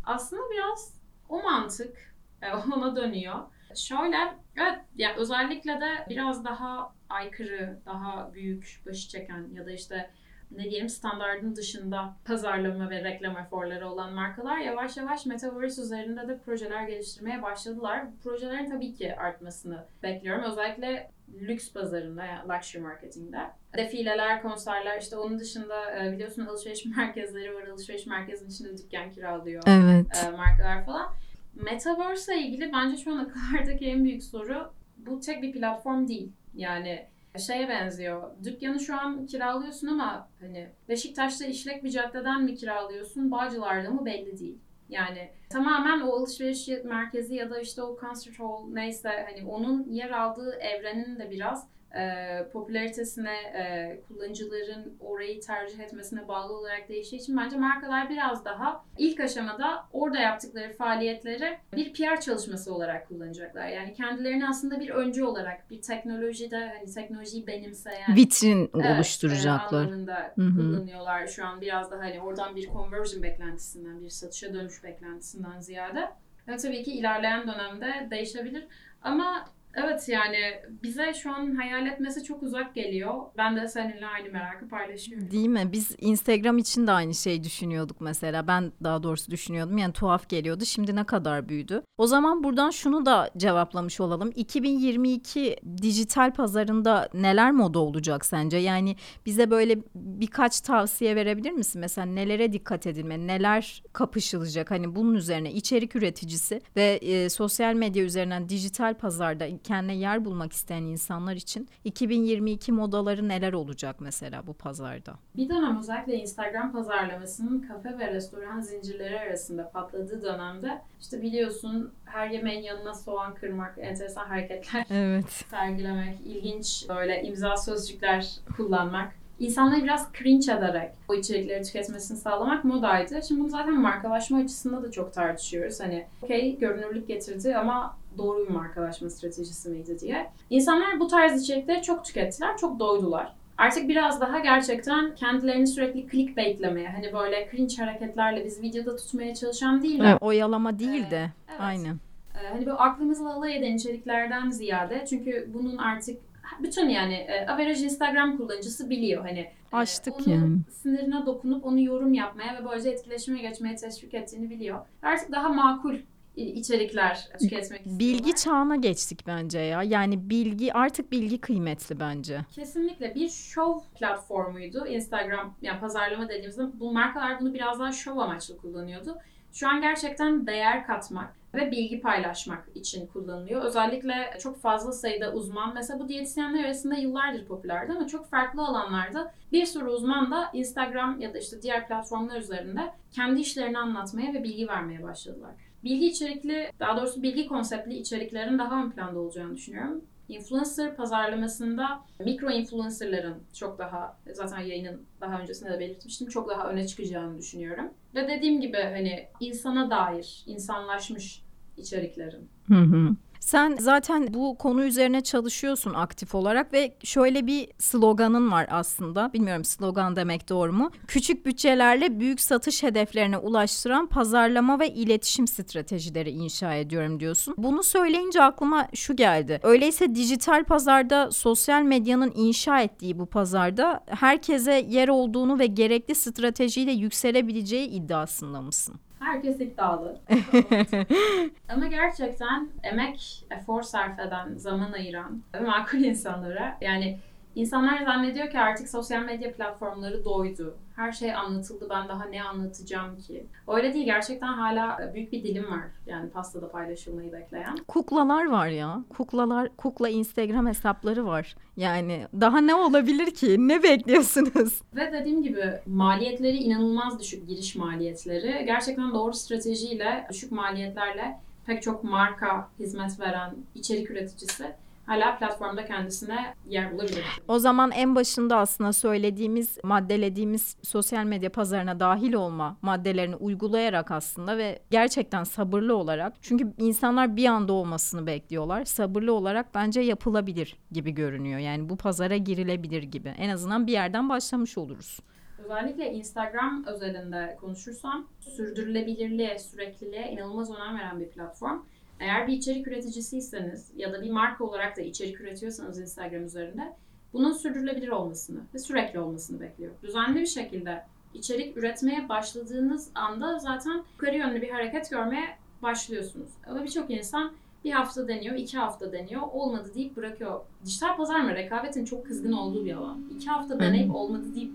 Aslında biraz o mantık e, ona dönüyor. Şöyle evet yani özellikle de biraz daha aykırı, daha büyük, başı çeken ya da işte ne diyelim standardın dışında pazarlama ve reklam eforları olan markalar yavaş yavaş Metaverse üzerinde de projeler geliştirmeye başladılar. Bu projelerin tabii ki artmasını bekliyorum. Özellikle lüks pazarında yani luxury marketingde. Defileler, konserler işte onun dışında e, biliyorsun alışveriş merkezleri var. Alışveriş merkezinin içinde dükkan kiralıyor Evet. e, markalar falan. Metaverse ile ilgili bence şu an akıllardaki en büyük soru bu tek bir platform değil. Yani şeye benziyor. Dükkanı şu an kiralıyorsun ama hani Beşiktaş'ta işlek bir caddeden mi kiralıyorsun, Bağcılar'da mı belli değil. Yani tamamen o alışveriş merkezi ya da işte o concert hall neyse hani onun yer aldığı evrenin de biraz e, popülaritesine, e, kullanıcıların orayı tercih etmesine bağlı olarak değiştiği için bence markalar biraz daha ilk aşamada orada yaptıkları faaliyetleri bir PR çalışması olarak kullanacaklar. Yani kendilerini aslında bir öncü olarak bir teknolojide hani teknolojiyi benimseyen Vitrin Evet, oluşturacaklar. e, anlamında Hı hı. kullanıyorlar şu an biraz daha hani oradan bir conversion beklentisinden, bir satışa dönüş beklentisinden ziyade. Ve tabii ki ilerleyen dönemde değişebilir. Ama evet yani bize şu an hayal etmesi çok uzak geliyor. Ben de seninle aynı merakı paylaşıyorum. Değil mi? Biz Instagram için de aynı şeyi düşünüyorduk mesela. Ben daha doğrusu düşünüyordum. Yani tuhaf geliyordu. Şimdi ne kadar büyüdü? O zaman buradan şunu da cevaplamış olalım. 2022 dijital pazarında neler moda olacak sence? Yani bize böyle birkaç tavsiye verebilir misin? Mesela nelere dikkat edilmeli? Neler kapışılacak? Hani bunun üzerine içerik üreticisi ve e, sosyal medya üzerinden dijital pazarda kendine yer bulmak isteyen insanlar için 2022 modaları neler olacak mesela bu pazarda? Bir dönem özellikle Instagram pazarlamasının kafe ve restoran zincirleri arasında patladığı dönemde işte biliyorsun her yemeğin yanına soğan kırmak, enteresan hareketler Evet. sergilemek, ilginç böyle imza sözcükler kullanmak. İnsanları biraz cringe ederek o içerikleri tüketmesini sağlamak modaydı. Şimdi bunu zaten markalaşma açısında da çok tartışıyoruz. Hani okey görünürlük getirdi ama doğru bir markalaşma stratejisi miydi diye. İnsanlar bu tarz içerikleri çok tükettiler, çok doydular. Artık biraz daha gerçekten kendilerini sürekli clickbaitlemeye, hani böyle cringe hareketlerle biz videoda tutmaya çalışan değil de Evet, oyalama değil de. Evet. Aynen. ee, hani böyle aklımızla alay eden içeriklerden ziyade çünkü bunun artık bütün yani e, average Instagram kullanıcısı biliyor hani e, Açtık onun yani. sinirine dokunup onu yorum yapmaya ve böylece etkileşime geçmeye teşvik ettiğini biliyor. Artık daha makul içerikler tüketmek istiyorlar. Bilgi çağına geçtik bence ya. Yani bilgi artık bilgi kıymetli bence. Kesinlikle bir şov platformuydu Instagram yani pazarlama dediğimizde bu markalar bunu biraz daha şov amaçlı kullanıyordu. Şu an gerçekten değer katmak ve bilgi paylaşmak için kullanılıyor. Özellikle çok fazla sayıda uzman mesela bu diyetisyenler arasında yıllardır popülerdi ama çok farklı alanlarda bir sürü uzman da Instagram ya da işte diğer platformlar üzerinde kendi işlerini anlatmaya ve bilgi vermeye başladılar. Bilgi içerikli, daha doğrusu bilgi konseptli içeriklerin daha ön planda olacağını düşünüyorum. Influencer pazarlamasında mikro influencerların çok daha zaten yayının daha öncesinde de belirtmiştim çok daha öne çıkacağını düşünüyorum. Ve dediğim gibi hani insana dair, insanlaşmış içeriklerin. Hı hı. Sen zaten bu konu üzerine çalışıyorsun aktif olarak ve şöyle bir sloganın var aslında. Bilmiyorum slogan demek doğru mu? Küçük bütçelerle büyük satış hedeflerine ulaştıran pazarlama ve iletişim stratejileri inşa ediyorum diyorsun. Bunu söyleyince aklıma şu geldi. Öyleyse dijital pazarda sosyal medyanın inşa ettiği bu pazarda herkese yer olduğunu ve gerekli stratejiyle yükselebileceği iddiasında mısın? Herkes iddialı. Ama gerçekten emek, efor sarf eden, zaman ayıran ve makul insanlara yani İnsanlar zannediyor ki artık sosyal medya platformları doydu. Her şey anlatıldı. Ben daha ne anlatacağım ki? Öyle değil. Gerçekten hala büyük bir dilim var. Yani pastada paylaşılmayı bekleyen. Kuklalar var ya. Kuklalar, kukla Instagram hesapları var. Yani daha ne olabilir ki? Ne bekliyorsunuz? Ve dediğim gibi maliyetleri inanılmaz düşük giriş maliyetleri. Gerçekten doğru stratejiyle, düşük maliyetlerle pek çok marka hizmet veren içerik üreticisi hala platformda kendisine yer bulabilir. O zaman en başında aslında söylediğimiz, maddelediğimiz sosyal medya pazarına dahil olma maddelerini uygulayarak aslında ve gerçekten sabırlı olarak çünkü insanlar bir anda olmasını bekliyorlar. Sabırlı olarak bence yapılabilir gibi görünüyor. Yani bu pazara girilebilir gibi. En azından bir yerden başlamış oluruz. Özellikle Instagram özelinde konuşursam sürdürülebilirliğe, sürekliliğe inanılmaz önem veren bir platform. Eğer bir içerik üreticisiyseniz ya da bir marka olarak da içerik üretiyorsanız Instagram üzerinde bunun sürdürülebilir olmasını ve sürekli olmasını bekliyor. Düzenli bir şekilde içerik üretmeye başladığınız anda zaten yukarı yönlü bir hareket görmeye başlıyorsunuz. Ama birçok insan bir hafta deniyor, iki hafta deniyor, olmadı deyip bırakıyor. Dijital pazar mı? Rekabetin çok kızgın olduğu bir alan. İki hafta deneyip olmadı deyip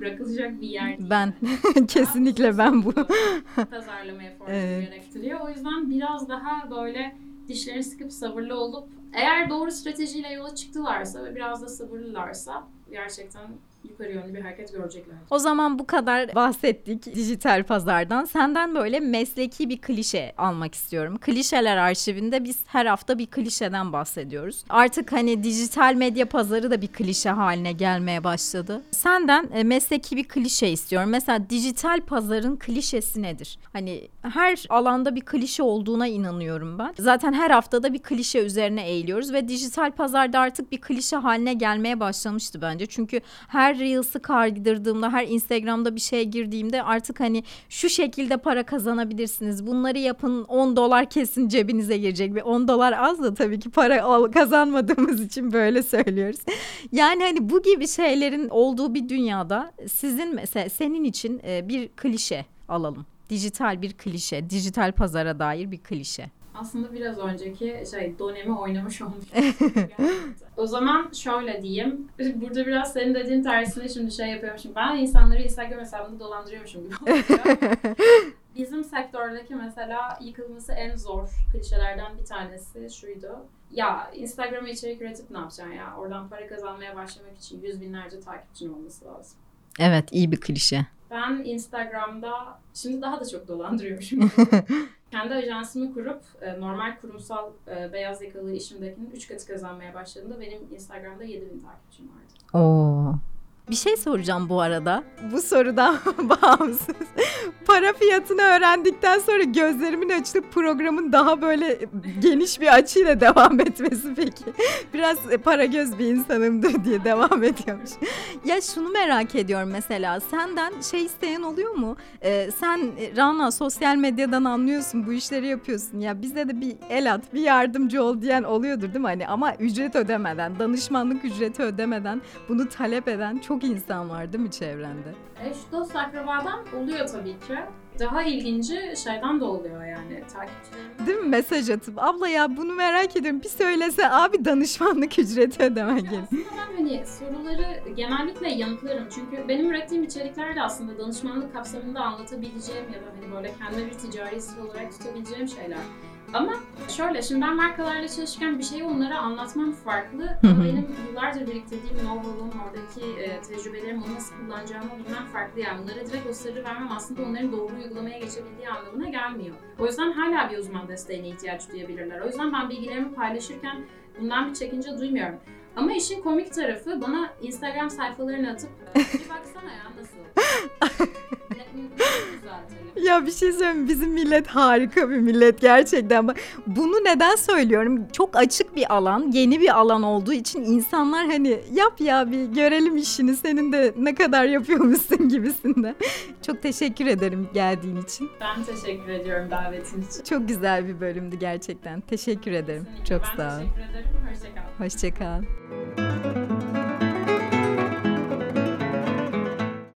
bırakılacak bir yer değil. Ben kesinlikle ben bu. pazarlama eforunu evet. gerektiriyor. O yüzden biraz daha böyle dişlerini sıkıp sabırlı olup eğer doğru stratejiyle yola çıktılarsa ve biraz da sabırlılarsa gerçekten yukarı yönlü bir hareket görecekler. O zaman bu kadar bahsettik dijital pazardan. Senden böyle mesleki bir klişe almak istiyorum. Klişeler arşivinde biz her hafta bir klişeden bahsediyoruz. Artık hani dijital medya pazarı da bir klişe haline gelmeye başladı. Senden e, mesleki bir klişe istiyorum. Mesela dijital pazarın klişesi nedir? Hani her alanda bir klişe olduğuna inanıyorum ben. Zaten her haftada bir klişe üzerine eğiliyoruz ve dijital pazarda artık bir klişe haline gelmeye başlamıştı bence. Çünkü her her Reels'ı kaydırdığımda, her Instagram'da bir şey girdiğimde artık hani şu şekilde para kazanabilirsiniz. Bunları yapın 10 dolar kesin cebinize girecek. Ve 10 dolar az da tabii ki para kazanmadığımız için böyle söylüyoruz. Yani hani bu gibi şeylerin olduğu bir dünyada sizin mesela senin için e, bir klişe alalım. Dijital bir klişe, dijital pazara dair bir klişe aslında biraz önceki şey dönemi oynamış olmuş. o zaman şöyle diyeyim. Burada biraz senin dediğin tersine şimdi şey yapıyormuşum. Ben insanları Instagram hesabında dolandırıyormuşum gibi Bizim sektördeki mesela yıkılması en zor klişelerden bir tanesi şuydu. Ya Instagram'a içerik üretip ne yapacaksın ya? Oradan para kazanmaya başlamak için yüz binlerce takipçin olması lazım. Evet iyi bir klişe. Ben Instagram'da şimdi daha da çok dolandırıyormuşum. Kendi ajansımı kurup e, normal kurumsal e, beyaz yakalı işimdekinin 3 katı kazanmaya başladığımda benim Instagram'da 7000 takipçim vardı. Oo. Bir şey soracağım bu arada. Bu sorudan bağımsız. Para fiyatını öğrendikten sonra gözlerimin açılıp programın daha böyle geniş bir açıyla devam etmesi peki. Biraz para göz bir insanımdır diye devam ediyormuş. ya şunu merak ediyorum mesela. Senden şey isteyen oluyor mu? Ee, sen Rana sosyal medyadan anlıyorsun bu işleri yapıyorsun. Ya bize de bir el at, bir yardımcı ol diyen oluyordur değil mi? Hani ama ücret ödemeden, danışmanlık ücreti ödemeden bunu talep eden çok çok insan var değil mi çevrende? E, şu dost akrabadan oluyor tabii ki. Daha ilginci şeyden de oluyor yani takipçilerim. Değil mi mesaj atıp abla ya bunu merak ediyorum bir söylese abi danışmanlık ücreti ödemen gerekiyor. Aslında ben hani soruları genellikle yanıtlarım. Çünkü benim ürettiğim içerikler de aslında danışmanlık kapsamında anlatabileceğim ya da hani böyle kendime bir ticari olarak tutabileceğim şeyler. Ama şöyle şimdi ben markalarla çalışırken bir şeyi onlara anlatmam farklı. Ama benim yıllardır biriktirdiğim know-how'um, oradaki e, tecrübelerim onu nasıl kullanacağımı bilmem farklı. Yani onlara direkt o sırrı vermem aslında onların doğru uygulamaya geçebildiği anlamına gelmiyor. O yüzden hala bir uzman desteğine ihtiyaç duyabilirler. O yüzden ben bilgilerimi paylaşırken bundan bir çekince duymuyorum. Ama işin komik tarafı bana Instagram sayfalarını atıp bir baksana ya nasıl. Ya bir şey söyleyeyim bizim millet harika bir millet gerçekten. Bunu neden söylüyorum? Çok açık bir alan, yeni bir alan olduğu için insanlar hani yap ya bir görelim işini senin de ne kadar yapıyormuşsun gibisinden. Çok teşekkür ederim geldiğin için. Ben teşekkür ediyorum davetin için. Çok güzel bir bölümdü gerçekten. Teşekkür ederim. Kesinlikle. Çok ben sağ ol. teşekkür ederim. Hoşçakal. Hoşçakal.